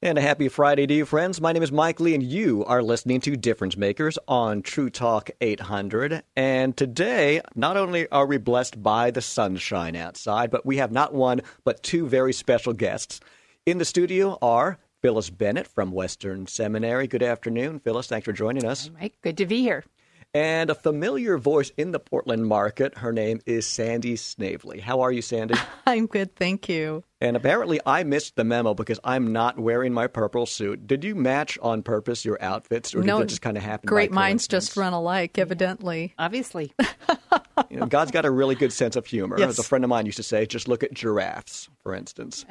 And a happy Friday to you, friends. My name is Mike Lee, and you are listening to Difference Makers on True Talk 800. And today, not only are we blessed by the sunshine outside, but we have not one, but two very special guests. In the studio are Phyllis Bennett from Western Seminary. Good afternoon, Phyllis. Thanks for joining us. Mike, good to be here. And a familiar voice in the Portland market. Her name is Sandy Snavely. How are you, Sandy? I'm good, thank you. And apparently, I missed the memo because I'm not wearing my purple suit. Did you match on purpose your outfits, or no, did it just kind of happen? Great minds just run alike, evidently. Obviously. you know, God's got a really good sense of humor. Yes. As a friend of mine used to say, just look at giraffes, for instance.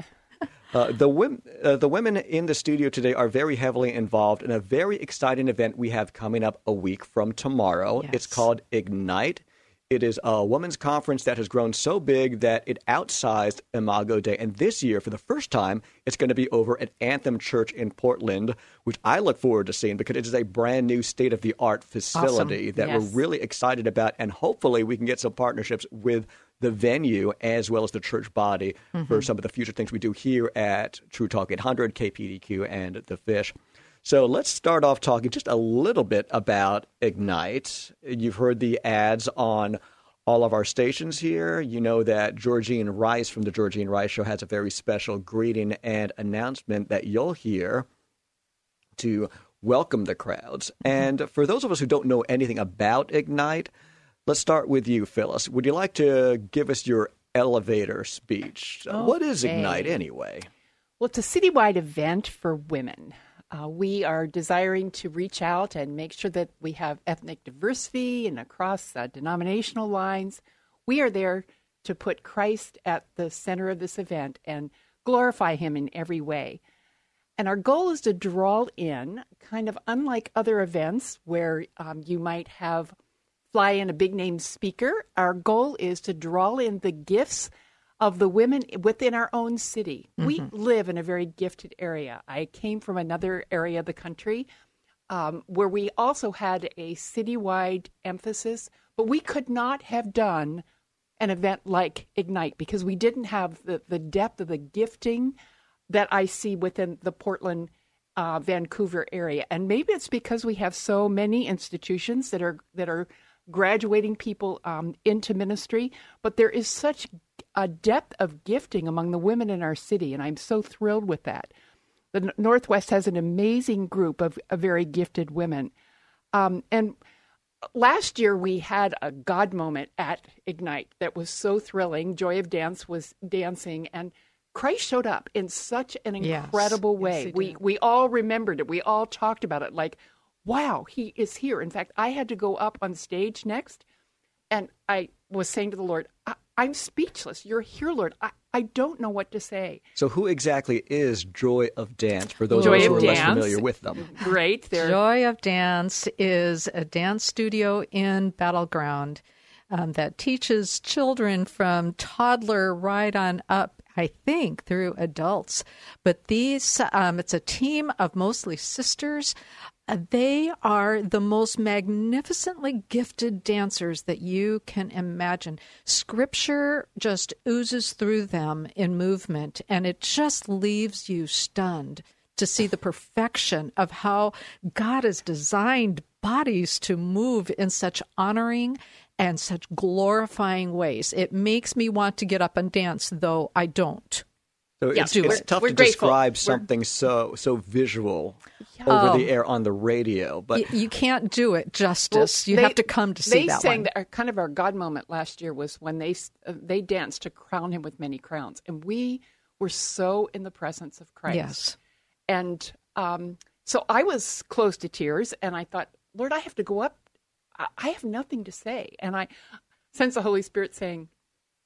Uh, the, women, uh, the women in the studio today are very heavily involved in a very exciting event we have coming up a week from tomorrow. Yes. It's called Ignite. It is a women's conference that has grown so big that it outsized Imago Dei. And this year, for the first time, it's going to be over at Anthem Church in Portland, which I look forward to seeing because it is a brand new state of the art facility that Yes. we're really excited about. And hopefully, we can get some partnerships with the venue as well as the church body for mm-hmm. some of the future things we do here at True Talk 800, KPDQ, and The Fish. So let's start off talking just a little bit about Ignite. You've heard the ads on all of our stations here. You know that Georgene Rice from the Georgene Rice Show has a very special greeting and announcement that you'll hear to welcome the crowds. And for those of us who don't know anything about Ignite, let's start with you, Phyllis. Would you like to give us your elevator speech? Uh, What is Ignite anyway? Well, it's a citywide event for women. Uh, we are desiring to reach out and make sure that we have ethnic diversity and across uh, denominational lines. We are there to put Christ at the center of this event and glorify him in every way. And our goal is to draw in, kind of unlike other events where um, you might have fly in a big name speaker. Our goal is to draw in the gifts of the women within our own city. We live in a very gifted area. I came from another area of the country um, where we also had a citywide emphasis, but we could not have done an event like Ignite because we didn't have the, the depth of the gifting that I see within the Portland, uh, Vancouver area. And maybe it's because we have so many institutions that are that are graduating people um, into ministry, but there is such a depth of gifting among the women in our city, and I'm so thrilled with that. The Northwest has an amazing group of, of very gifted women. Um, and last year we had a God moment at Ignite that was so thrilling. Joy of Dance was dancing, and Christ showed up in such an incredible Yes, way. he we did. we all remembered it. We all talked about it. Like, wow, he is here. In fact, I had to go up on stage next, and I was saying to the Lord, I, "I'm speechless. You're here, Lord. I, I don't know what to say." So, who exactly is Joy of Dance for those Joy of us of who are less familiar with them? Great, there. Joy of Dance is a dance studio in Battleground um, that teaches children from toddler right on up, I think, through adults. But these, um, it's a team of mostly sisters. Uh, They are the most magnificently gifted dancers that you can imagine. Scripture just oozes through them in movement, and it just leaves you stunned to see the perfection of how God has designed bodies to move in such honoring and such glorifying ways. It makes me want to get up and dance, though I don't. So Yeah, it's, it's tough We're to grateful. describe We're- something so so visual over the air on the radio, but Y- you can't do it justice. Well, you they- have to come to see they that sang one. that our, kind of our God moment last year was when they uh, they danced to crown him with many crowns, and we were so in the presence of Christ. Yes. and um, so I was close to tears, and I thought, Lord, I have to go up. I, I have nothing to say, and I sense the Holy Spirit saying,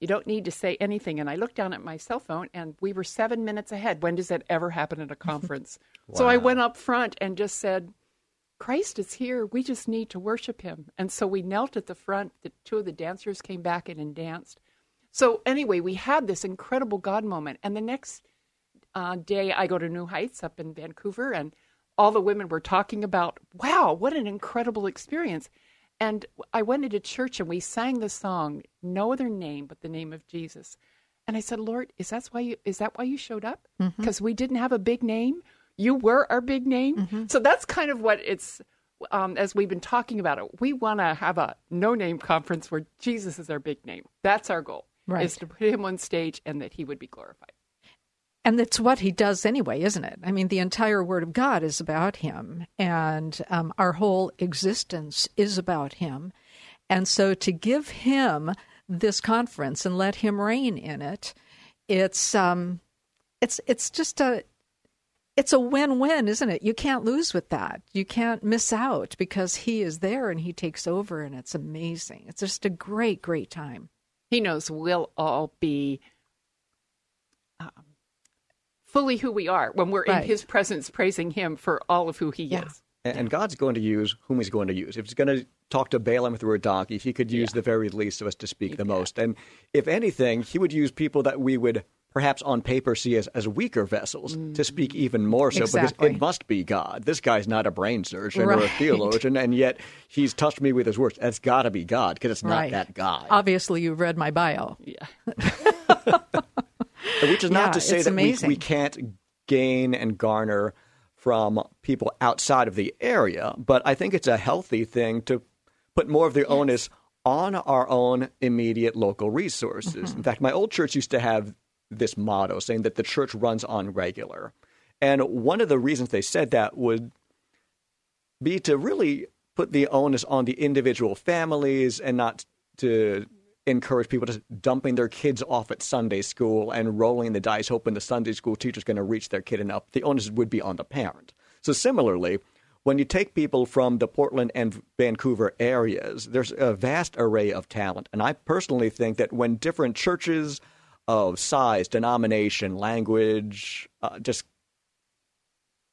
You don't need to say anything. And I looked down at my cell phone and we were seven minutes ahead. When does that ever happen at a conference? So I went up front and just said, Christ is here. We just need to worship him. And so we knelt at the front. The two of the dancers came back in and danced. So anyway, we had this incredible God moment. And the next uh, day, I go to New Heights up in Vancouver, and all the women were talking about, wow, what an incredible experience. And I went into church and we sang the song, no other name but the name of Jesus. And I said, Lord, is that why you is that why you showed up? Because we didn't have a big name. You were our big name. So that's kind of what it's um, as we've been talking about it. We want to have a no name conference where Jesus is our big name. That's our goal. Right. Is to put him on stage and that he would be glorified. And that's what he does anyway, isn't it? I mean, the entire Word of God is about him, and um, our whole existence is about him. And so to give him this conference and let him reign in it, it's um, it's it's just a it's a win-win, isn't it? You can't lose with that. You can't miss out because he is there and he takes over, and it's amazing. It's just a great, great time. He knows we'll all be fully who we are when we're Right. in his presence praising him for all of who he Yeah. is. And, and God's going to use whom He's going to use. If He's going to talk to Balaam through a donkey, He could use the very least of us to speak the most. And if anything, He would use people that we would perhaps on paper see as, as weaker vessels to speak mm. even more so Exactly. because it must be God. This guy's not a brain surgeon or a theologian, and yet He's touched me with His words. That's got to be God because it's not Right. that guy. Obviously, you've read my bio. Yeah. Which is not to say that we, we can't gain and garner from people outside of the area, but I think it's a healthy thing to put more of the onus on our own immediate local resources. Mm-hmm. In fact, my old church used to have this motto saying that the church runs on regular. And one of the reasons they said that would be to really put the onus on the individual families and not to encourage people to dumping their kids off at Sunday school and rolling the dice, hoping the Sunday school teacher's going to reach their kid enough. The onus would be on the parent. So similarly, when you take people from the Portland and Vancouver areas, there's a vast array of talent. And I personally think that when different churches of size, denomination, language, uh, just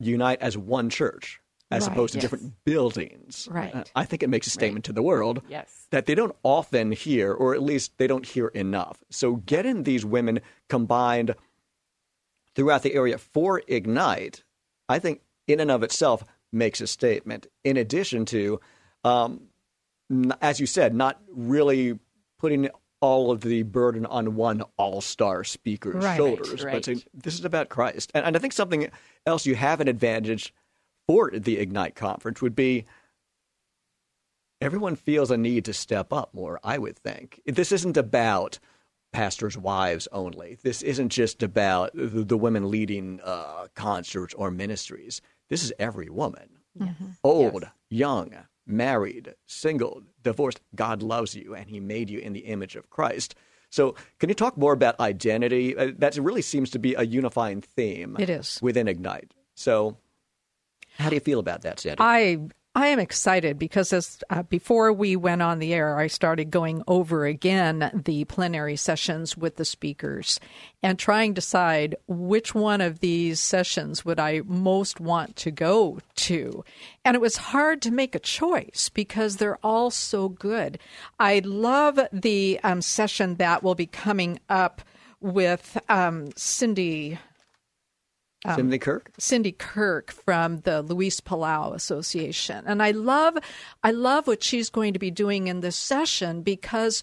unite as one church as Right, opposed to yes. different buildings. Right. Uh, I think it makes a statement to the world Yes. that they don't often hear, or at least they don't hear enough. So getting these women combined throughout the area for Ignite, I think in and of itself makes a statement. In addition to, um, as you said, not really putting all of the burden on one all-star speaker's Right, shoulders, right. but saying this is about Christ. And, and I think something else you have an advantage for the Ignite conference would be everyone feels a need to step up more, I would think. This isn't about pastors' wives only. This isn't just about the, the women leading uh, concerts or ministries. This is every woman old, young, married, single, divorced. God loves you and He made you in the image of Christ. So, can you talk more about identity? Uh, that really seems to be a unifying theme. It is. within Ignite. So, how do you feel about that, Sandy? I I am excited because as uh, before we went on the air, I started going over again the plenary sessions with the speakers and trying to decide which one of these sessions would I most want to go to. And it was hard to make a choice because they're all so good. I love the um, session that will be coming up with um, Cindy. Um, Cindy Kirk? Cindy Kirk from the Luis Palau Association. And I love I love what she's going to be doing in this session because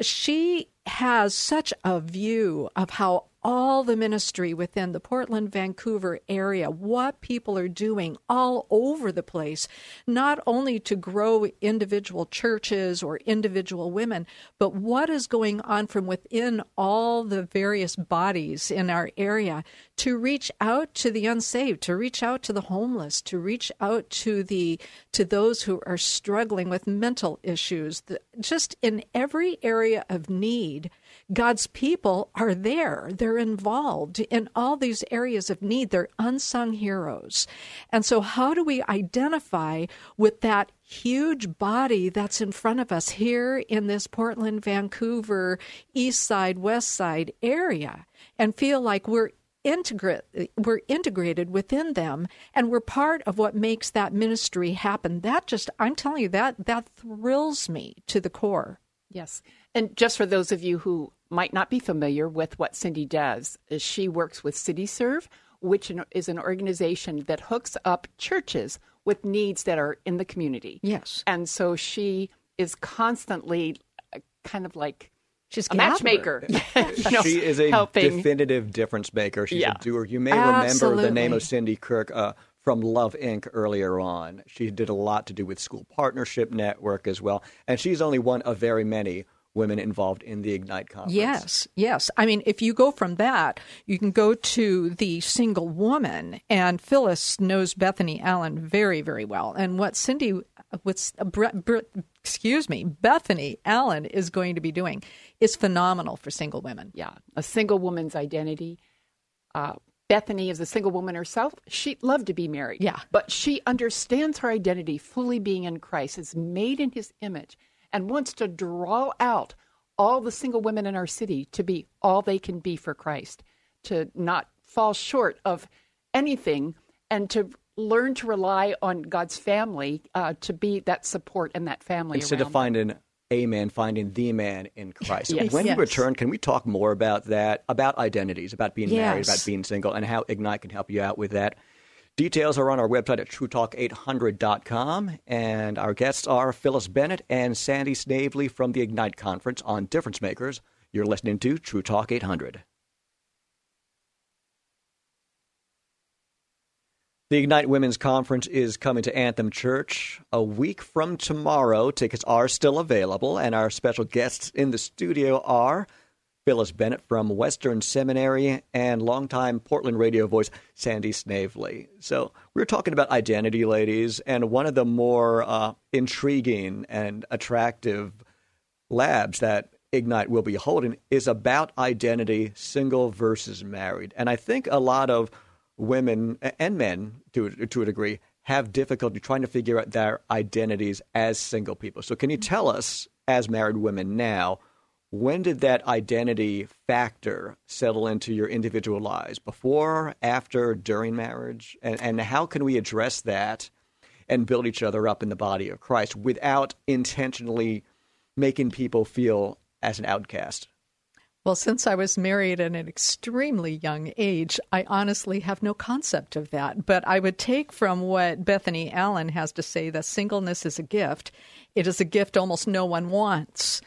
she has such a view of how all the ministry within the Portland, Vancouver area, what people are doing all over the place, not only to grow individual churches or individual women, but what is going on from within all the various bodies in our area to reach out to the unsaved, to reach out to the homeless, to reach out to the to those who are struggling with mental issues. Just in every area of need, God's people are there. They're involved in all these areas of need. They're unsung heroes. And so, how do we identify with that huge body that's in front of us here in this Portland, Vancouver, East Side, West Side area and feel like we're integrate we're integrated within them and we're part of what makes that ministry happen that just i'm telling you that that thrills me to the core yes and just for those of you who might not be familiar with what cindy does she works with CityServe which is an organization that hooks up churches with needs that are in the community yes and so she is constantly uh, kind of like She's a matchmaker. you know, she is a helping. definitive difference maker. She's Yeah. a doer. You may Absolutely. remember the name of Cindy Kirk uh, from Love Inc. earlier on. She did a lot to do with School Partnership Network as well, and she's only one of very many women involved in the Ignite conference. Yes, yes. I mean, if you go from that, you can go to the single woman, and Phyllis knows Bethany Allen very, very well. And what Cindy, what's Bre- Bre- excuse me, Bethany Allen is going to be doing is phenomenal for single women. yeah, a single woman's identity. Uh, Bethany is a single woman herself. She'd love to be married. Yeah. But she understands her identity fully being in Christ, is made in his image, and wants to draw out all the single women in our city to be all they can be for Christ, to not fall short of anything, and to learn to rely on God's family uh, to be that support and that family. Instead of finding a man, finding the man in Christ. Yes. When Yes. we return, can we talk more about that, about identities, about being married, about being single, and how Ignite can help you out with that? Details are on our website at truetalk800.com. And our guests are Phyllis Bennett and Sandy Snavely from the Ignite Conference on Difference Makers. You're listening to True Talk 800. The Ignite Women's Conference is coming to Anthem Church a week from tomorrow. Tickets are still available, and our special guests in the studio are Phyllis Bennett from Western Seminary and longtime Portland radio voice Sandy Snavely. So we're talking about identity, ladies, and one of the more uh, intriguing and attractive labs that Ignite will be holding is about identity, single versus married. And I think a lot of women and men, to, to a degree, have difficulty trying to figure out their identities as single people. So, can you tell us, as married women now, when did that identity factor settle into your individual lives? Before, after, during marriage? And, and how can we address that and build each other up in the body of Christ without intentionally making people feel as an outcast? Well, since I was married at an extremely young age, I honestly have no concept of that. But I would take from what Bethany Allen has to say that singleness is a gift. It is a gift almost no one wants.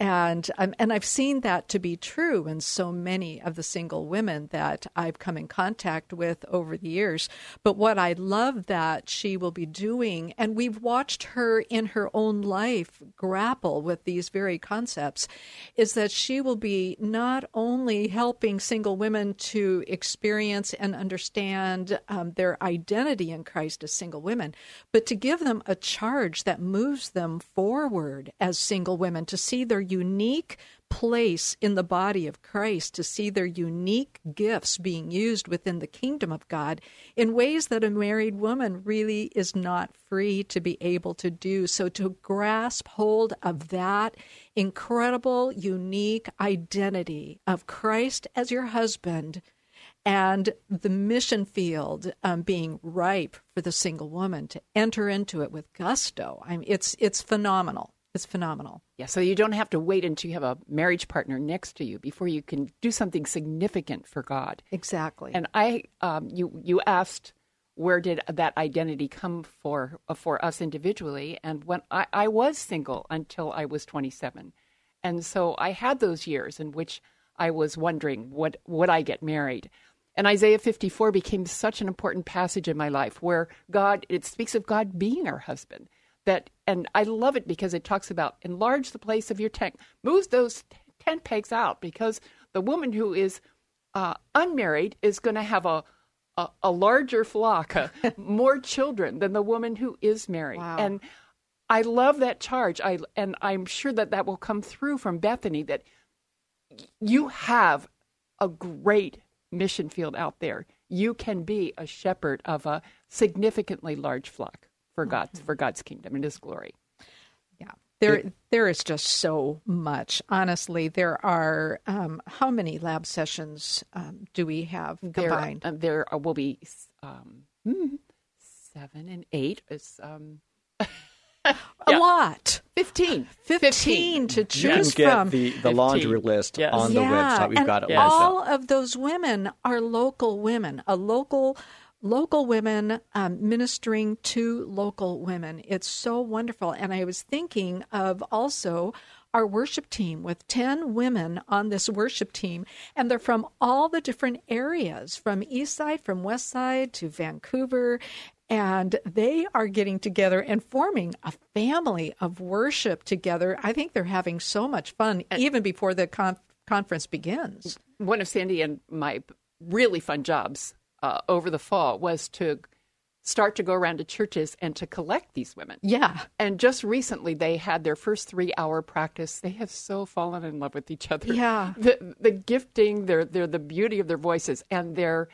And um, and I've seen that to be true in so many of the single women that I've come in contact with over the years. But what I love that she will be doing, and we've watched her in her own life grapple with these very concepts, is that she will be not only helping single women to experience and understand um, their identity in Christ as single women, but to give them a charge that moves them forward as single women to see their unique place in the body of Christ, to see their unique gifts being used within the kingdom of God in ways that a married woman really is not free to be able to do. So to grasp hold of that incredible, unique identity of Christ as your husband and the mission field um, being ripe for the single woman to enter into it with gusto. I mean, it's it's phenomenal. It's phenomenal. Yeah, so you don't have to wait until you have a marriage partner next to you before you can do something significant for God. Exactly. And I, um, you, you asked where did that identity come for uh, for us individually, and when I, I was single until I was 27, and so I had those years in which I was wondering would would I get married. And Isaiah 54 became such an important passage in my life where God, it speaks of God being our husband. That, and I love it because it talks about enlarge the place of your tent, move those tent pegs out because the woman who is uh, unmarried is going to have a, a, a larger flock, uh, more children than the woman who is married. Wow. And I love that charge. I and I'm sure that that will come through from Bethany that you have a great mission field out there. You can be a shepherd of a significantly large flock for God's for God's kingdom and His glory. Yeah, there there is just so much. Honestly, there are um, how many lab sessions um, do we have combined? There, uh, there will be um, hmm, seven and eight. Is um, a lot. 15. 15 to You can choose get from. the, the laundry list Yes. on the yeah, website. We've and got it Yes. all of those women are local women, a local local women um, ministering to local women. It's so wonderful. And I was thinking of also our worship team with 10 women on this worship team and they're from all the different areas from east side from west side to vancouver and they are getting together and forming a family of worship together i think they're having so much fun even before the con- conference begins One of Sandy and my really fun jobs uh, over the fall was to start to go around to churches and to collect these women. yeah And just recently, they had their first three-hour practice. They have so fallen in love with each other. Yeah. the the gifting, their their the beauty of their voices, and their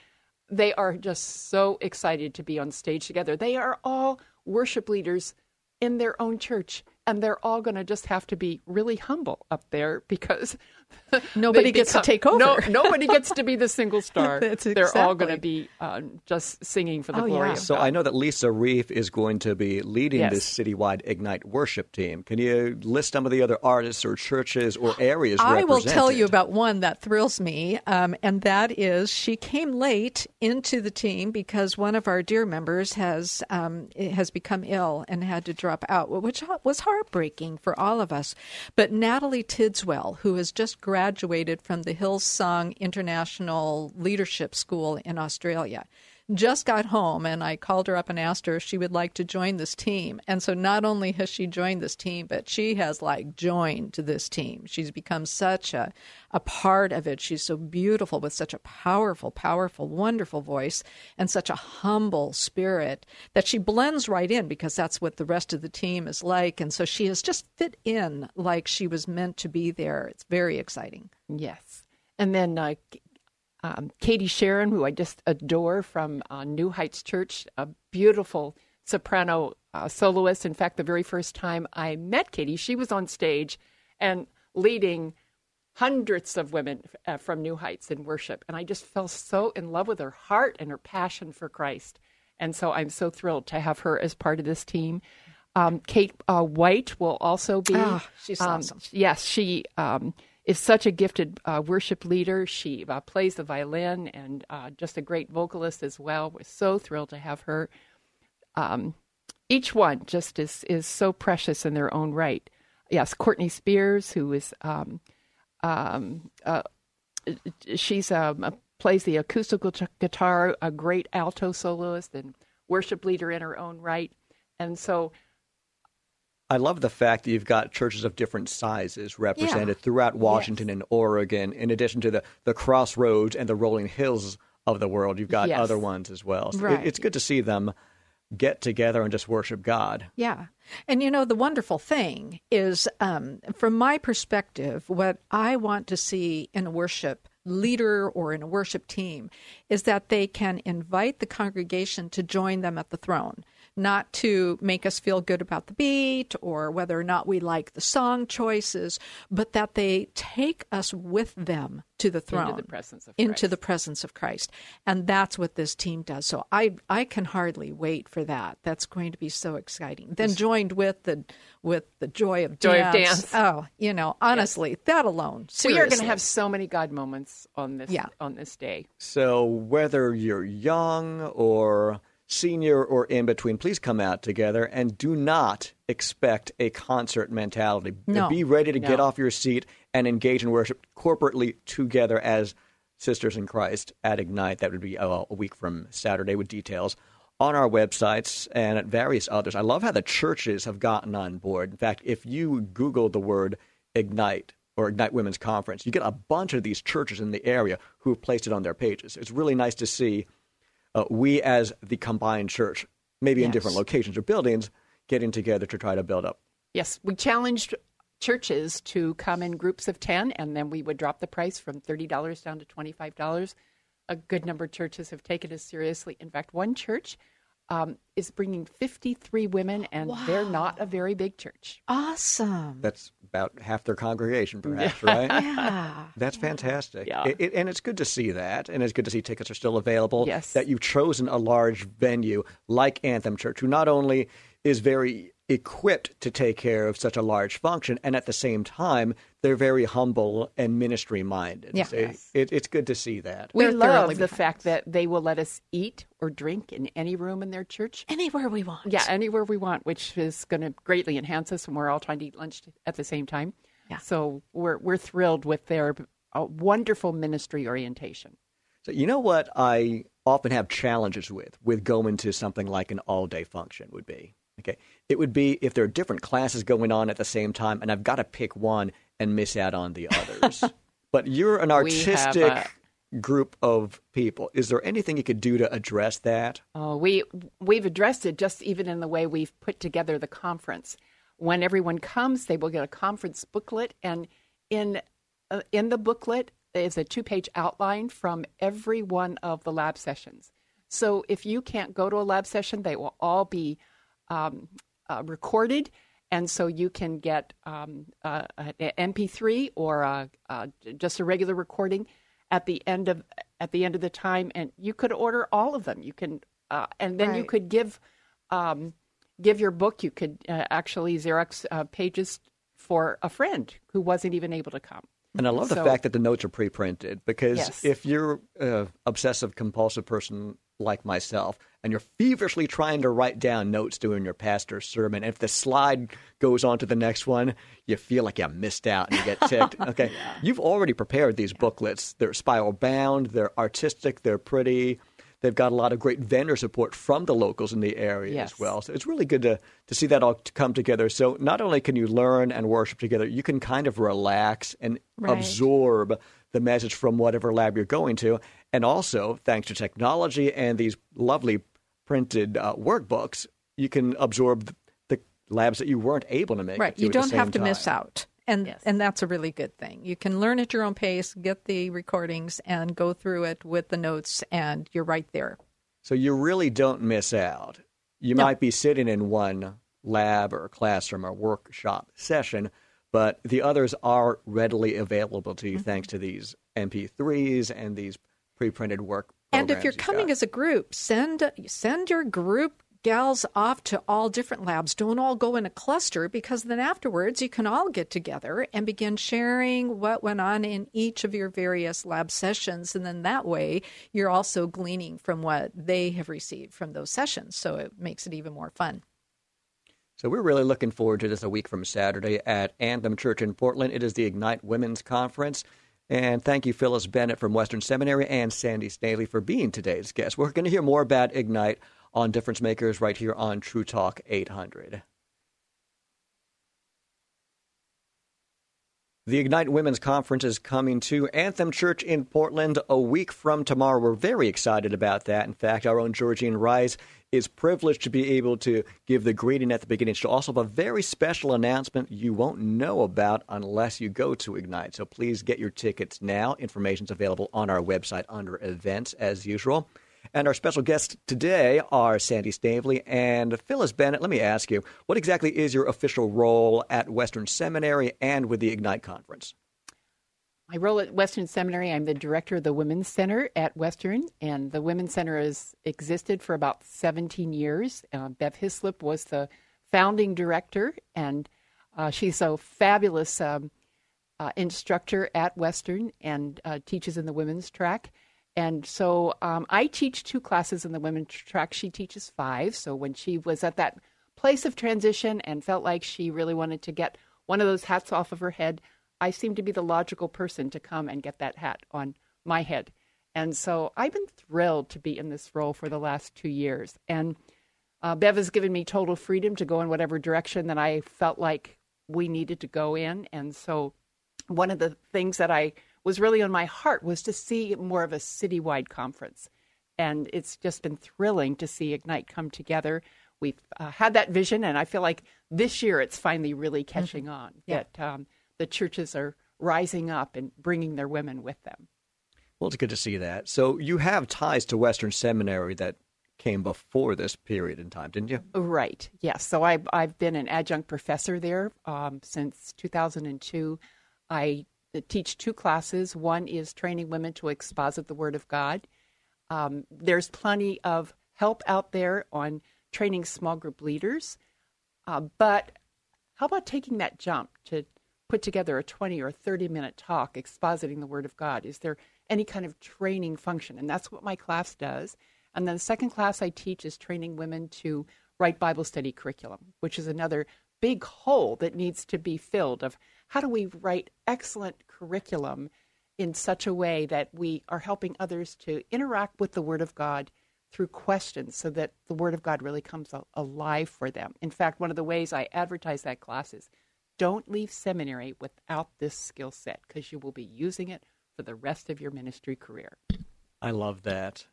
they are just so excited to be on stage together. They are all worship leaders in their own church, and they're all going to just have to be really humble up there because Nobody they gets to take over. No, nobody gets to be the single star. That's They're all going to be uh, just singing for the Oh, glory yeah. of So God. I know that Lisa Reef is going to be leading Yes. this citywide Ignite worship team. Can you list some of the other artists or churches or areas I will tell you about one that thrills me, um, and that is she came late into the team because one of our dear members has um, has become ill and had to drop out, which was heartbreaking for all of us. But Natalie Tidswell, who has just graduated from the Hillsong International Leadership School in Australia, just got home and I called her up and asked her if she would like to join this team. And so not only has she joined this team, but she has like joined this team. She's become such a, a part of it. She's so beautiful with such a powerful, powerful, wonderful voice and such a humble spirit that she blends right in because that's what the rest of the team is like. And so she has just fit in like she was meant to be there. It's very exciting. Yes. And then uh, um, Katie Sharon, who I just adore from uh, New Heights Church, a beautiful soprano uh, soloist. In fact, the very first time I met Katie, she was on stage and leading hundreds of women uh, from New Heights in worship. And I just fell so in love with her heart and her passion for Christ. And so I'm so thrilled to have her as part of this team. Um, Kate uh, White will also be. Ah, she's um, awesome. Yes, she um, is such a gifted uh, worship leader. She uh, plays the violin and uh, just a great vocalist as well. We're so thrilled to have her. Um, each one just is is so precious in their own right. Yes, Courtney Spears, who is um, um, uh, she's um, plays the acoustical guitar, a great alto soloist and worship leader in her own right. And so I love the fact that you've got churches of different sizes represented throughout Washington and Oregon, in addition to the, the crossroads and the rolling hills of the world. You've got Yes. other ones as well. So it- it's good to see them get together and just worship God. Yeah. And you know, the wonderful thing is, um, from my perspective, what I want to see in a worship leader or in a worship team is that they can invite the congregation to join them at the throne. Not to make us feel good about the beat or whether or not we like the song choices, but that they take us with them to the throne, the presence of Christ. into the presence of Christ, and that's what this team does. So I I can hardly wait for that. That's going to be so exciting. Then joined with the with the joy of Joy of dance. dance. Oh, you know, honestly, that alone. we are going to have so many God moments on this Yeah. on this day. So whether you're young or senior or in between, please come out together and do not expect a concert mentality. No. Be ready to get off your seat and engage in worship corporately together as sisters in Christ at Ignite. That would be uh, a week from Saturday with details on our websites and at various others. I love how the churches have gotten on board. In fact, if you Google the word Ignite or Ignite Women's Conference, you get a bunch of these churches in the area who have placed it on their pages. It's really nice to see uh, we as the combined church, maybe in different locations or buildings, getting together to try to build up. Yes, we challenged churches to come in groups of 10, and then we would drop the price from $30 down to $25. A good number of churches have taken us seriously. In fact, one church um, is bringing 53 women, and they're not a very big church. Awesome. That's about half their congregation, perhaps, right? Yeah. That's fantastic. Yeah. It, it- and it's good to see that. And it's good to see tickets are still available. Yes. That you've chosen a large venue like Anthem Church, who not only is very equipped to take care of such a large function, and at the same time, they're very humble and ministry minded. Yeah. So it, it's good to see that. We They're love the behind fact that they will let us eat or drink in any room in their church. Anywhere we want. Yeah, anywhere we want, which is going to greatly enhance us when we're all trying to eat lunch at the same time. Yeah. So we're we're thrilled with their uh, wonderful ministry orientation. So you know what I often have challenges with with going to something like an all day function would be. Okay. It would be if there are different classes going on at the same time and I've got to pick one and miss out on the others. but you're an artistic a- group of people. Is there anything you could do to address that? Oh, we we've addressed it just even in the way we've put together the conference. When everyone comes, they will get a conference booklet, and in uh, in the booklet is a two page outline from every one of the lab sessions. So if you can't go to a lab session, they will all be um, uh, recorded, and so you can get um, uh, an MP3 or a, uh, just a regular recording at the end of at the end of the time, and you could order all of them. You can, uh, and then you could give um, give your book. You could uh, actually Xerox uh, pages for a friend who wasn't even able to come. And I love the So- fact that the notes are pre-printed because Yes. if you're an obsessive compulsive person like myself and you're feverishly trying to write down notes during your pastor's sermon, and if the slide goes on to the next one, you feel like you missed out and you get ticked. Okay, you've already prepared these booklets. They're spiral bound. They're artistic. They're pretty. They've got a lot of great vendor support from the locals in the area Yes. as well. So it's really good to, to see that all come together. So not only can you learn and worship together, you can kind of relax and Right. absorb the message from whatever lab you're going to. And also, thanks to technology and these lovely printed uh, workbooks, you can absorb the, the labs that you weren't able to make. Right. You don't have same to miss out. And Yes. and that's a really good thing. You can learn at your own pace, get the recordings and go through it with the notes and you're right there. So you really don't miss out. You No. might be sitting in one lab or classroom or workshop session, but the others are readily available to you Mm-hmm. thanks to these MP3s and these pre-printed work. And if you're coming got. as a group, send send your group gals off to all different labs. Don't all go in a cluster because then afterwards you can all get together and begin sharing what went on in each of your various lab sessions. And then that way you're also gleaning from what they have received from those sessions. So it makes it even more fun. So we're really looking forward to this a week from Saturday at Anthem Church in Portland. It is the Ignite Women's Conference. And thank you, Phyllis Bennett from Western Seminary and Sandy Snavely for being today's guest. We're going to hear more about Ignite on Difference Makers right here on True Talk 800. The Ignite Women's Conference is coming to Anthem Church in Portland a week from tomorrow. We're very excited about that. In fact, our own Georgene Rice is privileged to be able to give the greeting at the beginning. She'll also have a very special announcement you won't know about unless you go to Ignite. So please get your tickets now. Information's available on our website under events as usual. And our special guests today are Sandy Snavely and Phyllis Bennett. Let me ask you, what exactly is your official role at Western Seminary and with the Ignite Conference? My role at Western Seminary, I'm the director of the Women's Center at Western, and the Women's Center has existed for about 17 years. Uh, Bev Hislop was the founding director, and uh, she's a fabulous um, uh, instructor at Western and uh, teaches in the women's track. And so um, I teach two classes in the women's track. She teaches five. So when she was at that place of transition and felt like she really wanted to get one of those hats off of her head, I seem to be the logical person to come and get that hat on my head. And so I've been thrilled to be in this role for the last two years. And uh, Bev has given me total freedom to go in whatever direction that I felt like we needed to go in. And so one of the things that I was really on my heart was to see more of a citywide conference. And it's just been thrilling to see Ignite come together. we've uh, had that vision, and I feel like this year it's finally really Mm-hmm. catching on that um, the churches are rising up and bringing their women with them. Well, it's good to see that. So you have ties to Western Seminary that came before this period in time, didn't you? Right. Yes. So I've I've been an adjunct professor there um, since 2002. I teach two classes. One is training women to exposit the Word of God. Um, there's plenty of help out there on training small group leaders, uh, but how about taking that jump to put together a 20 or 30 minute talk expositing the Word of God? Is there any kind of training function? And that's what my class does. And then the second class I teach is training women to write Bible study curriculum, which is another big hole that needs to be filled of how do we write excellent curriculum in such a way that we are helping others to interact with the Word of God through questions so that the Word of God really comes alive for them. In fact, one of the ways I advertise that class is don't leave seminary without this skill set because you will be using it for the rest of your ministry career. I love that.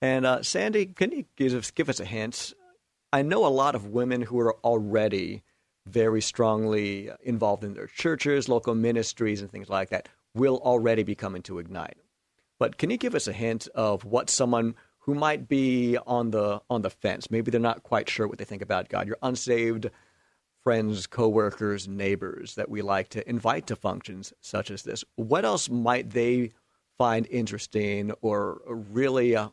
And uh, Sandy, can you give us, give us a hint? I know a lot of women who are already very strongly involved in their churches, local ministries, and things like that will already be coming to Ignite. But can you give us a hint of what someone who might be on the on the fence, maybe they're not quite sure what they think about God, you're unsaved friends, coworkers, neighbors that we like to invite to functions such as this, what else might they find interesting or really uh,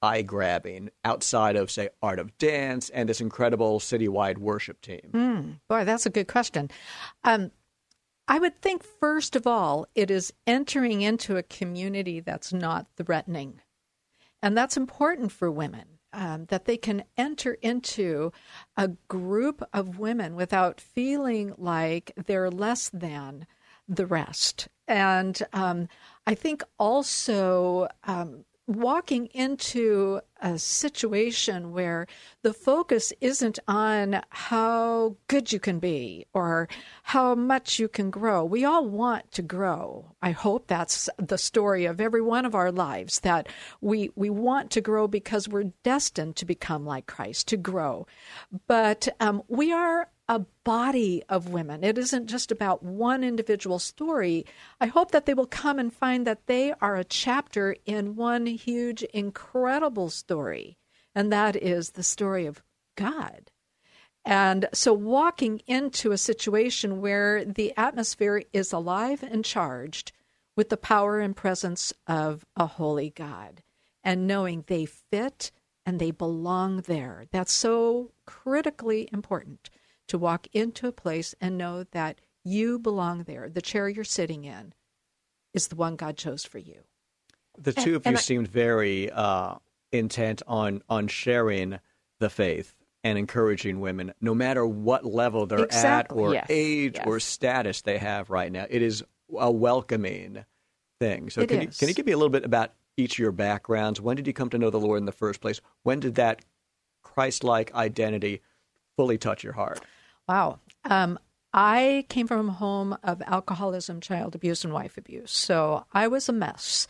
eye grabbing outside of, say, Art of Dance and this incredible citywide worship team? Boy, that's a good question. Um, I would think, first of all, it is entering into a community that's not threatening. And that's important for women, um, that they can enter into a group of women without feeling like they're less than the rest. And um, I think also um, walking into a situation where the focus isn't on how good you can be or how much you can grow. We all want to grow. I hope that's the story of every one of our lives that we we want to grow because we're destined to become like Christ, to grow. But um, we are a body of women. It isn't just about one individual story. I hope that they will come and find that they are a chapter in one huge, incredible story, and that is the story of God. And so, walking into a situation where the atmosphere is alive and charged with the power and presence of a holy God, and knowing they fit and they belong there, that's so critically important to walk into a place and know that you belong there. The chair you're sitting in is the one God chose for you. The two of you seemed very uh, intent on on sharing the faith and encouraging women, no matter what level they're Exactly. at or Yes, age or status they have right now. It is a welcoming thing. So can you, can you give me a little bit about each of your backgrounds? When did you come to know the Lord in the first place? When did that Christ-like identity fully touch your heart? Wow. Um, I came from a home of alcoholism, child abuse, and wife abuse. So I was a mess.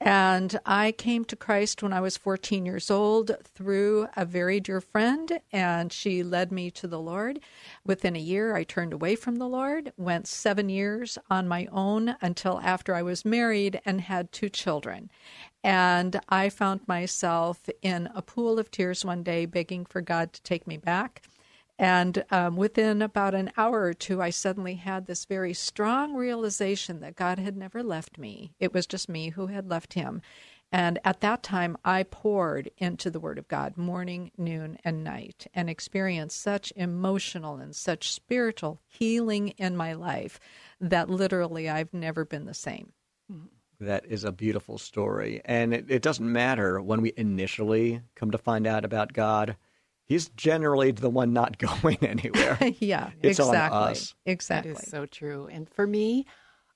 And I came to Christ when I was 14 years old through a very dear friend, and she led me to the Lord. Within a year, I turned away from the Lord, went seven years on my own until after I was married and had two children. And I found myself in a pool of tears one day, begging for God to take me back. And um, within about an hour or two, I suddenly had this very strong realization that God had never left me. It was just me who had left him. And at that time, I poured into the Word of God morning, noon, and night and experienced such emotional and such spiritual healing in my life that literally I've never been the same. That is a beautiful story. And it, it doesn't matter when we initially come to find out about God. He's generally the one not going anywhere. yeah, It's on exactly. us. Exactly. That is so true. And for me,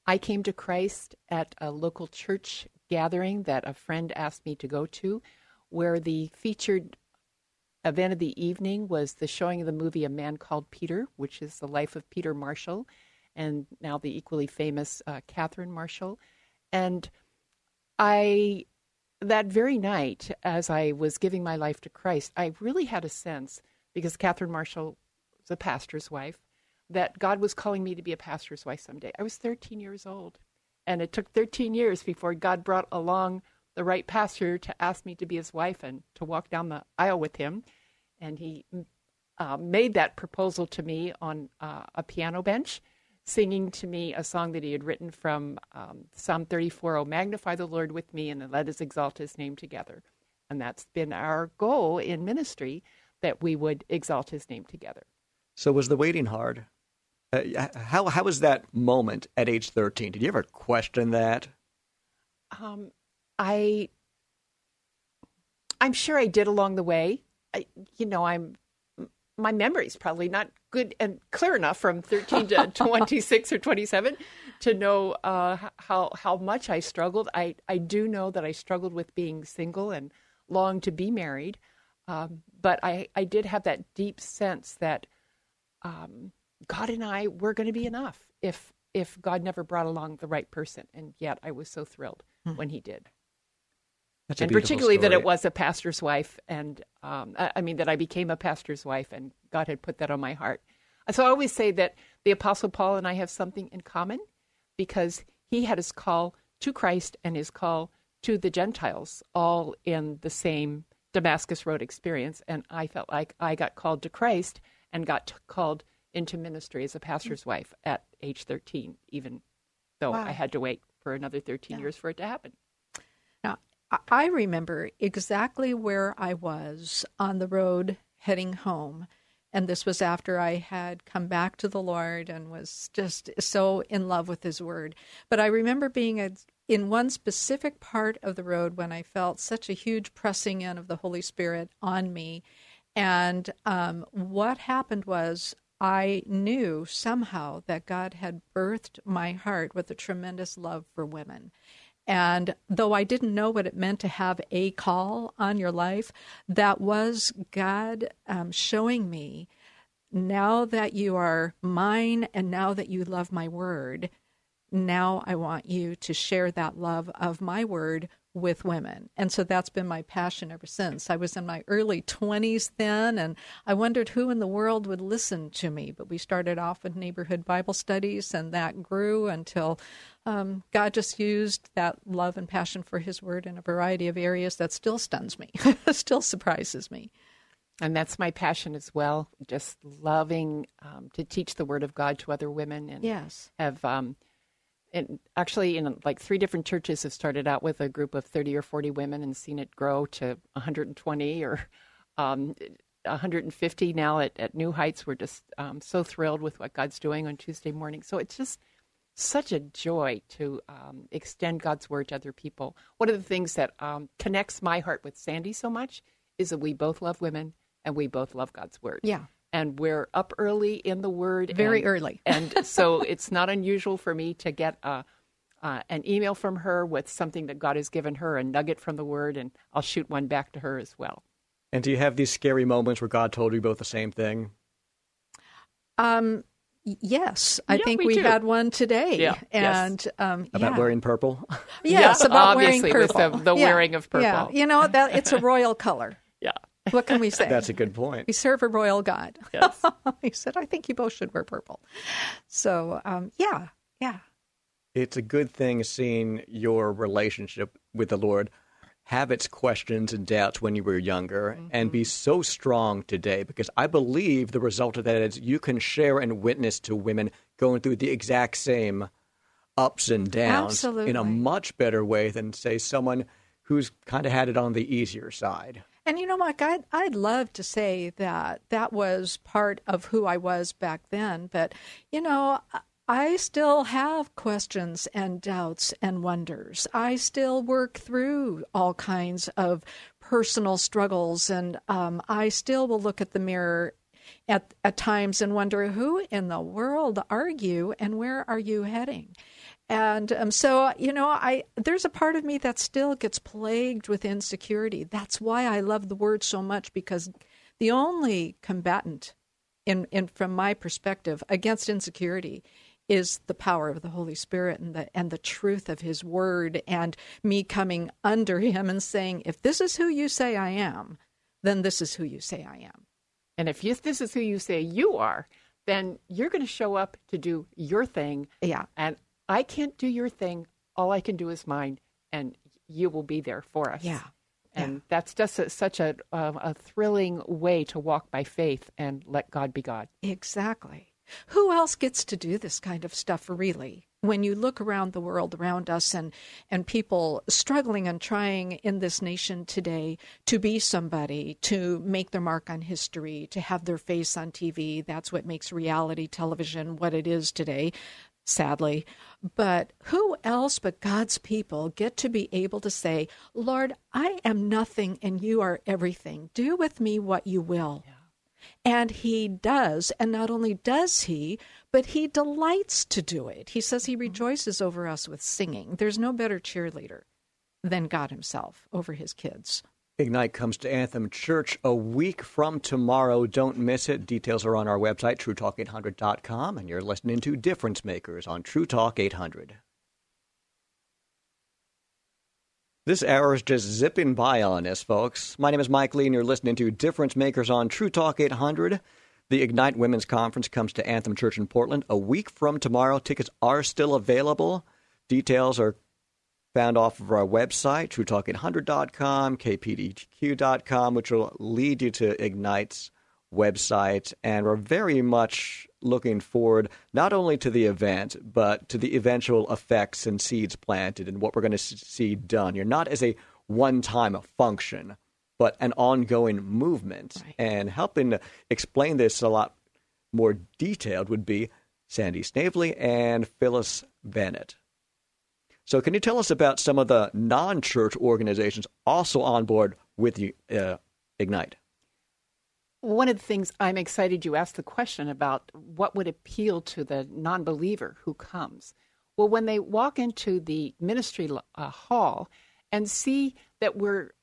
I came to Christ at a local church gathering that a friend asked me to go to, where the featured event of the evening was the showing of the movie A Man Called Peter, which is the life of Peter Marshall and now the equally famous uh, Catherine Marshall. And I, that very night, as I was giving my life to Christ, I really had a sense because Catherine Marshall was a pastor's wife, that God was calling me to be a pastor's wife someday. I was 13 years old, and it took 13 years before God brought along the right pastor to ask me to be his wife and to walk down the aisle with him. And he uh, made that proposal to me on uh, a piano bench, singing to me a song that he had written from um, Psalm 34 Oh, magnify the Lord with me, and let us exalt his name together. And that's been our goal in ministry that we would exalt his name together. So, was the waiting hard? Uh, how how was that moment at age thirteen? Did you ever question that? Um, I I'm sure I did along the way. I, you know, I'm my memory is probably not good and clear enough from 13 to 26 or 27 to know uh, how how much I struggled. I I do know that I struggled with being single and longed to be married, um, but I I did have that deep sense that um, God and I were going to be enough if if God never brought along the right person, and yet I was so thrilled hmm. when He did. That's and particularly story. that it was a pastor's wife, and um, I, I mean that I became a pastor's wife, and God had put that on my heart. So I always say that the Apostle Paul and I have something in common because he had his call to Christ and his call to the Gentiles all in the same Damascus Road experience. And I felt like I got called to Christ and got called into ministry as a pastor's wife at age 13, even though wow. I had to wait for another 13 yeah. years for it to happen. I remember exactly where I was on the road heading home. And this was after I had come back to the Lord and was just so in love with His Word. But I remember being a, in one specific part of the road when I felt such a huge pressing in of the Holy Spirit on me. And um, what happened was I knew somehow that God had birthed my heart with a tremendous love for women. And though I didn't know what it meant to have a call on your life, that was God um, showing me now that you are mine and now that you love my word, now I want you to share that love of my word with women. And so that's been my passion ever since. I was in my early 20s then, and I wondered who in the world would listen to me. But we started off with neighborhood Bible studies, and that grew until um, God just used that love and passion for His Word in a variety of areas that still stuns me, still surprises me. And that's my passion as well, just loving um, to teach the Word of God to other women. And yes. have um, and actually in like three different churches have started out with a group of 30 or 40 women and seen it grow to 120 or um, 150 now at, at new heights. We're just um, so thrilled with what god's doing on tuesday morning. So it's just such a joy to um, extend god's word to other people. One of the things that um, connects my heart with sandy so much is that we both love women and we both love god's word. Yeah and we're up early in the Word. Very and, early. and so it's not unusual for me to get a, uh, an email from her with something that God has given her, a nugget from the Word, and I'll shoot one back to her as well. And do you have these scary moments where God told you both the same thing? Um, yes, I yeah, think we, we had one today. Yeah. And yes. um, about wearing purple. Yes, yeah, about obviously wearing purple. with the, the yeah. wearing of purple. Yeah, you know that it's a royal color. What can we say? That's a good point. We serve a royal God. Yes. he said, I think you both should wear purple. So, um, yeah, yeah. It's a good thing seeing your relationship with the Lord have its questions and doubts when you were younger mm-hmm. and be so strong today because I believe the result of that is you can share and witness to women going through the exact same ups and downs Absolutely. in a much better way than, say, someone who's kind of had it on the easier side. And you know, Mike, I'd, I'd love to say that that was part of who I was back then. But, you know, I still have questions and doubts and wonders. I still work through all kinds of personal struggles. And um, I still will look at the mirror at, at times and wonder who in the world are you and where are you heading? And um, so, you know, I there's a part of me that still gets plagued with insecurity. That's why I love the word so much because the only combatant, in, in from my perspective, against insecurity is the power of the Holy Spirit and the and the truth of His Word, and me coming under Him and saying, if this is who you say I am, then this is who you say I am. And if you, this is who you say you are, then you're going to show up to do your thing. Yeah. And I can't do your thing. All I can do is mine, and you will be there for us. Yeah. And that's just a, such a, um, a thrilling way to walk by faith and let God be God. Exactly. Who else gets to do this kind of stuff really? When you look around the world around us and, and people struggling and trying in this nation today to be somebody, to make their mark on history, to have their face on TV, that's what makes reality television what it is today, sadly. But who else but God's people get to be able to say, Lord, I am nothing and you are everything. Do with me what you will. And he does. And not only does he, but he delights to do it. He says he mm-hmm. rejoices over us with singing. There's no better cheerleader than God himself over his kids. Ignite comes to Anthem Church a week from tomorrow. Don't miss it. Details are on our website, truetalk800.com, and you're listening to Difference Makers on True Talk 800. This hour is just zipping by on us, folks. My name is Mike Lee, and you're listening to Difference Makers on True Talk 800. The Ignite Women's Conference comes to Anthem Church in Portland a week from tomorrow. Tickets are still available. Details are found off of our website, truetalk800.com, kpdq.com, which will lead you to Ignite's website. And we're very much looking forward not only to the event, but to the eventual effects and seeds planted and what we're going to see done. You're not as a one time function, but an ongoing movement. Right. And helping to explain this a lot more detailed would be Sandy Snavely and Phyllis Bennett. So, can you tell us about some of the non church organizations also on board with uh, Ignite? One of the things I'm excited you asked the question about what would appeal to the non believer who comes. Well, when they walk into the ministry uh, hall and see that we're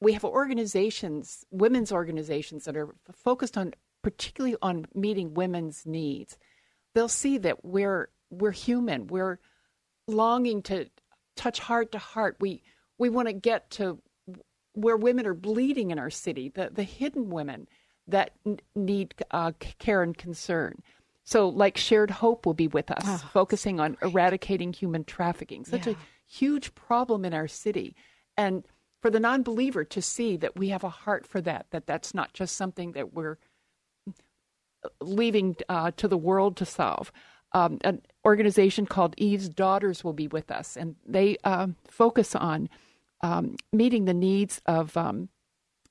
we have organizations, women's organizations that are focused on particularly on meeting women's needs, they'll see that we're we're human. We're longing to touch heart to heart. We we want to get to where women are bleeding in our city, the the hidden women that n- need uh, care and concern. So, like Shared Hope will be with us, Oh, focusing on eradicating human trafficking, such Yeah. a huge problem in our city, and for the non-believer to see that we have a heart for that, that that's not just something that we're leaving uh, to the world to solve. Um, an organization called Eve's Daughters will be with us, and they um, focus on um, meeting the needs of um,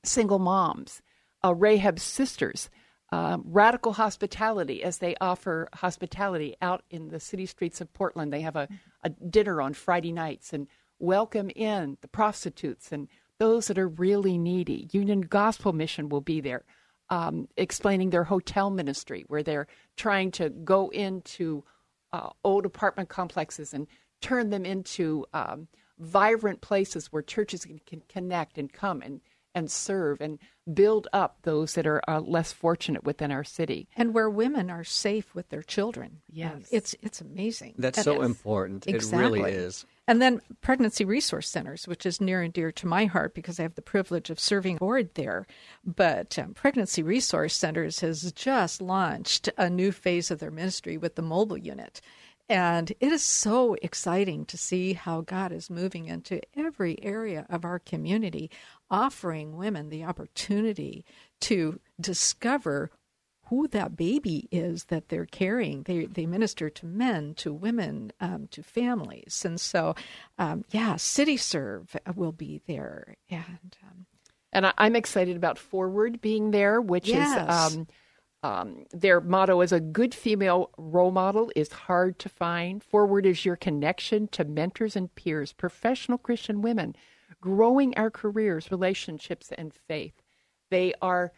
single moms, uh, Rahab's sisters, uh, radical hospitality as they offer hospitality out in the city streets of Portland. They have a, a dinner on Friday nights and welcome in the prostitutes and those that are really needy. Union Gospel Mission will be there. Um, explaining their hotel ministry, where they're trying to go into uh, old apartment complexes and turn them into um, vibrant places where churches can, can connect and come and, and serve and build up those that are uh, less fortunate within our city. And where women are safe with their children. Yes. It's it's amazing. That's And so it's- important. It Exactly. really is. And then pregnancy resource centers, which is near and dear to my heart because I have the privilege of serving board there. But um, pregnancy resource centers has just launched a new phase of their ministry with the mobile unit. And it is so exciting to see how God is moving into every area of our community, offering women the opportunity to discover who that baby is that they're carrying. They they minister to men, to women, um, to families, and so um, yeah, City Serve will be there, and um, And I, I'm excited about Forward being there, which Yes. is um, um, their motto is a good female role model is hard to find. Forward is your connection to mentors and peers, professional Christian women, growing our careers, relationships, and faith. They are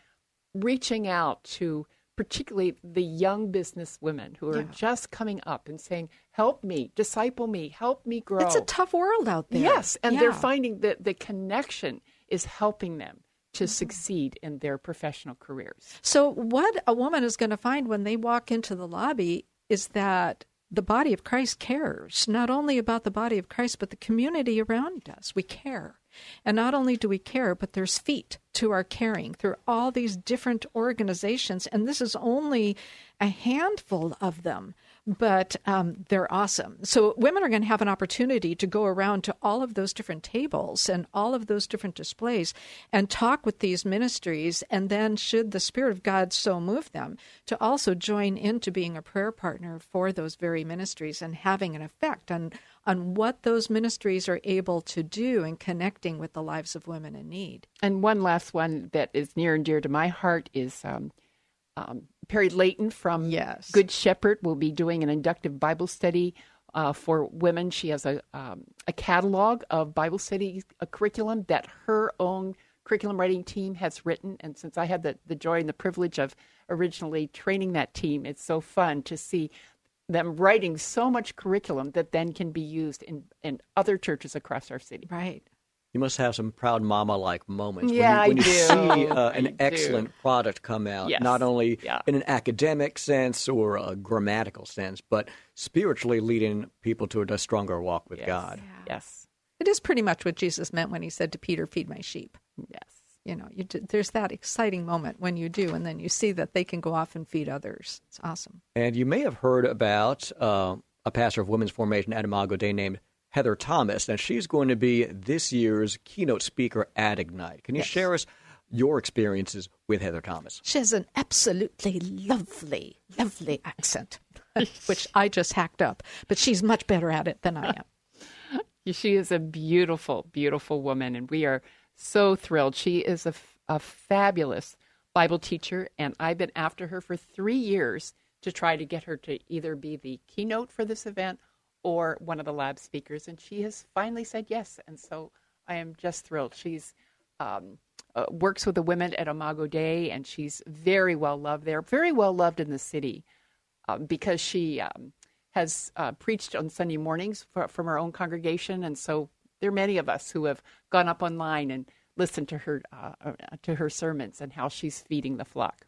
reaching out to particularly the young business women who are just coming up and saying, "Help me, disciple me, help me grow." it's a tough world out there. Yes, and they're finding that the connection is helping them to Mm-hmm. succeed in their professional careers. So, what a woman is going to find when they walk into the lobby is that the body of Christ cares not only about the body of Christ, but the community around us. We care. And not only do we care, but there's feet to our caring through all these different organizations. And this is only a handful of them but um, they're awesome. So women are going to have an opportunity to go around to all of those different tables and all of those different displays and talk with these ministries, and then should the Spirit of God so move them, to also join into being a prayer partner for those very ministries and having an effect on on what those ministries are able to do in connecting with the lives of women in need. And one last one that is near and dear to my heart is. Um, um, Perry Layton from yes. Good Shepherd will be doing an inductive Bible study uh, for women. She has a um, a catalog of Bible study a curriculum that her own curriculum writing team has written. And since I had the, the joy and the privilege of originally training that team, it's so fun to see them writing so much curriculum that then can be used in, in other churches across our city. Right. You must have some proud mama like moments yeah, when you, when I you do. see uh, an I excellent do. product come out, Yes. not only Yeah. in an academic sense or a grammatical sense, but spiritually leading people to a stronger walk with Yes. God. Yes. It is pretty much what Jesus meant when he said to Peter, "Feed my sheep." Yes. You know, you do, there's that exciting moment when you do, and then you see that they can go off and feed others. It's awesome. And you may have heard about uh, a pastor of women's formation at Imago Dei named Heather Thomas, and she's going to be this year's keynote speaker at Ignite. Can you Yes. share us your experiences with Heather Thomas? She has an absolutely lovely, lovely accent, which I just hacked up, but she's much better at it than I am. She is a beautiful, beautiful woman, and we are so thrilled. She is a fabulous Bible teacher, and I've been after her for three years to try to get her to either be the keynote for this event or one of the lab speakers, and she has finally said yes. And so I am just thrilled. She's um, uh, works with the women at Imago Dei, and she's very well loved there, very well loved in the city um, because she um, has uh, preached on Sunday mornings for, from her own congregation, and so there are many of us who have gone up online and listened to her uh, uh, to her sermons and how she's feeding the flock.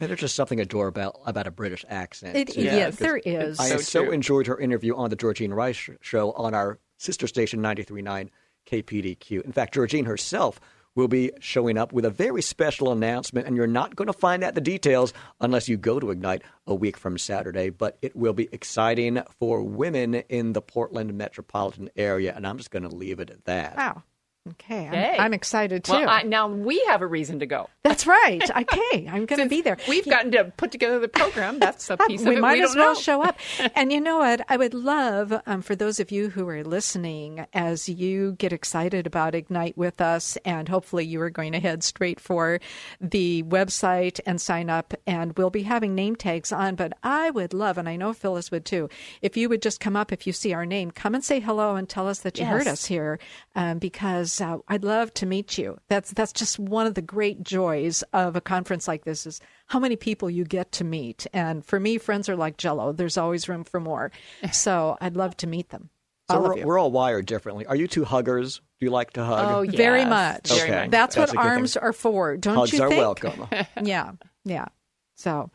And there's just something adorable about, about a British accent. It, too, yes, because there is. I So so enjoyed her interview on the Georgene Rice show on our sister station 93.9 KPDQ. In fact, Georgene herself will be showing up with a very special announcement, and you're not going to find out the details unless you go to Ignite a week from Saturday. But it will be exciting for women in the Portland metropolitan area, and I'm just going to leave it at that. Wow. Okay, I'm. I'm excited too. Well, I, now we have a reason to go. That's right. Okay, I'm going to be there. We've gotten to put together the program. That's a piece of we it might we as don't well know. show up. and you know what? I would love um, for those of you who are listening, as you get excited about Ignite with us, and hopefully you are going to head straight for the website and sign up. And we'll be having name tags on. But I would love, and I know Phyllis would too, if you would just come up if you see our name, come and say hello and tell us that you heard us here, um, because uh, I'd love to meet you. That's that's just one of the great joys of a conference like this is how many people you get to meet. And for me, friends are like Jello. There's always room for more. So I'd love to meet them. So all we're, we're all wired differently. Are you two huggers? Do you like to hug? Oh, yes. Very much. Very Okay. much. That's, That's what a good thing. arms are for. Don't Hugs you are think? welcome. Yeah, yeah. So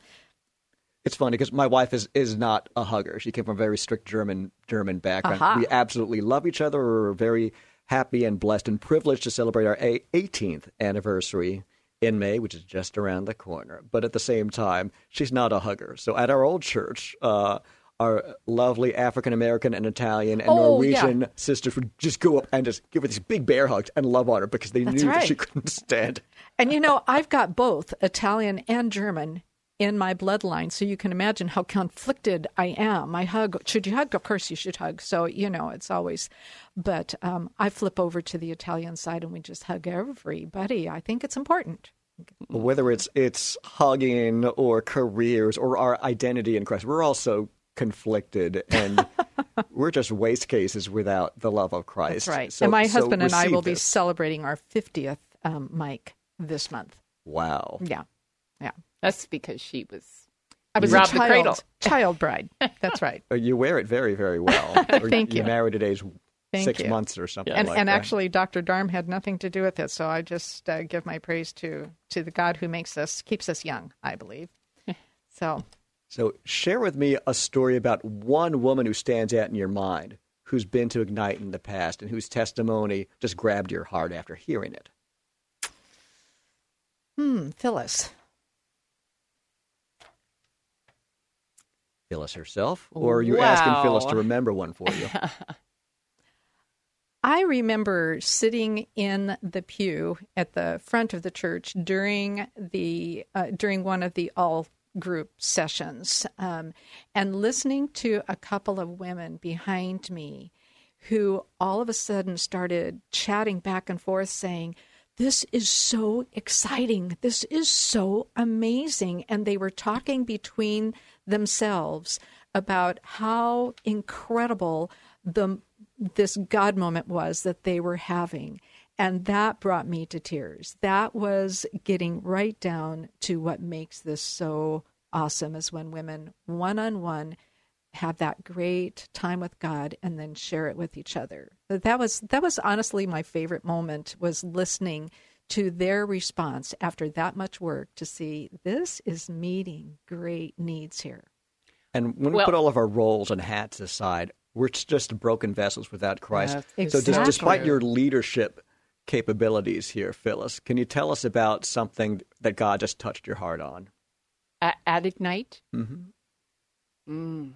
It's funny because my wife is, is not a hugger. She came from a very strict German German background. Aha. We absolutely love each other. We're very happy and blessed and privileged to celebrate our 18th anniversary in May, which is just around the corner. But at the same time, she's not a hugger. So at our old church, uh, our lovely African American and Italian and Oh, yeah. Norwegian sisters would just go up and just give her these big bear hugs and love on her because they That's knew that she couldn't stand. And you know, I've got both Italian and German in my bloodline, so you can imagine how conflicted I am. I hug. Should you hug? Of course, you should hug. So you know, it's always. But um, I flip over to the Italian side, and we just hug everybody. I think it's important. whether it's it's hugging or careers or our identity in Christ, we're also conflicted and we're just waste cases without the love of Christ. That's right. So- and my so husband and I will be celebrating our fiftieth um, Mike this month. Wow. Yeah, yeah. That's because she was. I was robbed a the child, cradle. child bride. That's right. Uh, You wear it very, very well. Thank you. You married at age Thank six you. months or something and like and that. actually dr darm had nothing to do with it so i just uh, give my praise to to the god who makes us keeps us young i believe so So share with me a story about one woman who stands out in your mind who's been to Ignite in the past and whose testimony just grabbed your heart after hearing it? Hmm, Phyllis. Phyllis herself? Or are you asking Phyllis to remember one for you? I remember sitting in the pew at the front of the church during the uh, during one of the all group sessions um, and listening to a couple of women behind me who all of a sudden started chatting back and forth saying this is so exciting this is so amazing and they were talking between themselves about how incredible the this God moment was that they were having. And that brought me to tears. That was getting right down to what makes this so awesome is when women one on one have that great time with God and then share it with each other. That was that was honestly my favorite moment was listening to their response after that much work to see this is meeting great needs here. And when we put all of our roles and hats aside, we're just broken vessels without Christ. Yes, So, dis- despite your leadership capabilities here, Phyllis, can you tell us about something that God just touched your heart on? at, at Ignite? Mhm. Mm.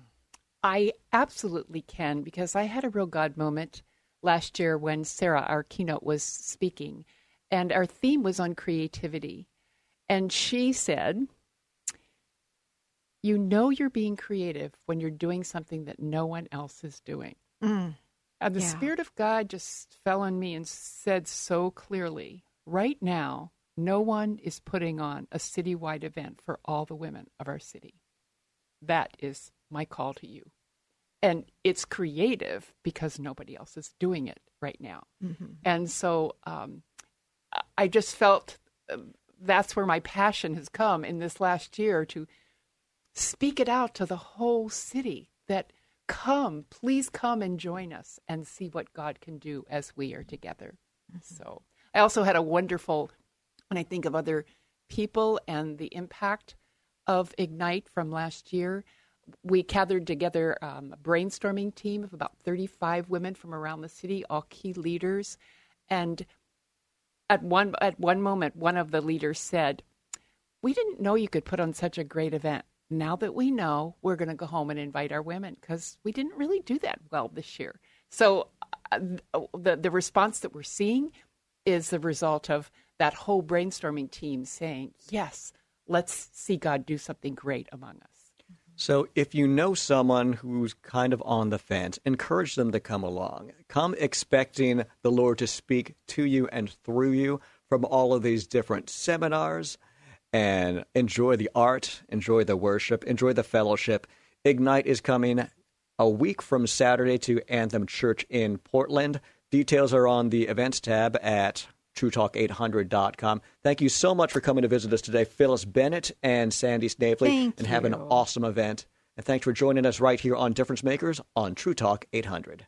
I absolutely can because I had a real God moment last year when Sarah, our keynote, was speaking, and our theme was on creativity. And she said, You know you're being creative when you're doing something that no one else is doing. Mm. And the Yeah. Spirit of God just fell on me and said so clearly right now, no one is putting on a citywide event for all the women of our city. That is my call to you. And it's creative because nobody else is doing it right now. And so um, I- just felt uh, that's where my passion has come in this last year to speak it out to the whole city that come, please come and join us and see what God can do as we are together. So I also had a wonderful, when I think of other people and the impact of Ignite from last year, we gathered together um, a brainstorming team of about 35 women from around the city, all key leaders. And at one at one moment, one of the leaders said, "We didn't know you could put on such a great event. Now that we know, we're going to go home and invite our women because we didn't really do that well this year." So uh, the the response that we're seeing is the result of that whole brainstorming team saying, "Yes, let's see God do something great among us." So, if you know someone who's kind of on the fence, encourage them to come along. Come expecting the Lord to speak to you and through you from all of these different seminars and enjoy the art, enjoy the worship, enjoy the fellowship. Ignite is coming a week from Saturday to Anthem Church in Portland. Details are on the events tab at truetalk800.com. Thank you so much for coming to visit us today, Phyllis Bennett and Sandy Snavely, Thank and have an awesome event. And thanks for joining us right here on Difference Makers on True Talk 800.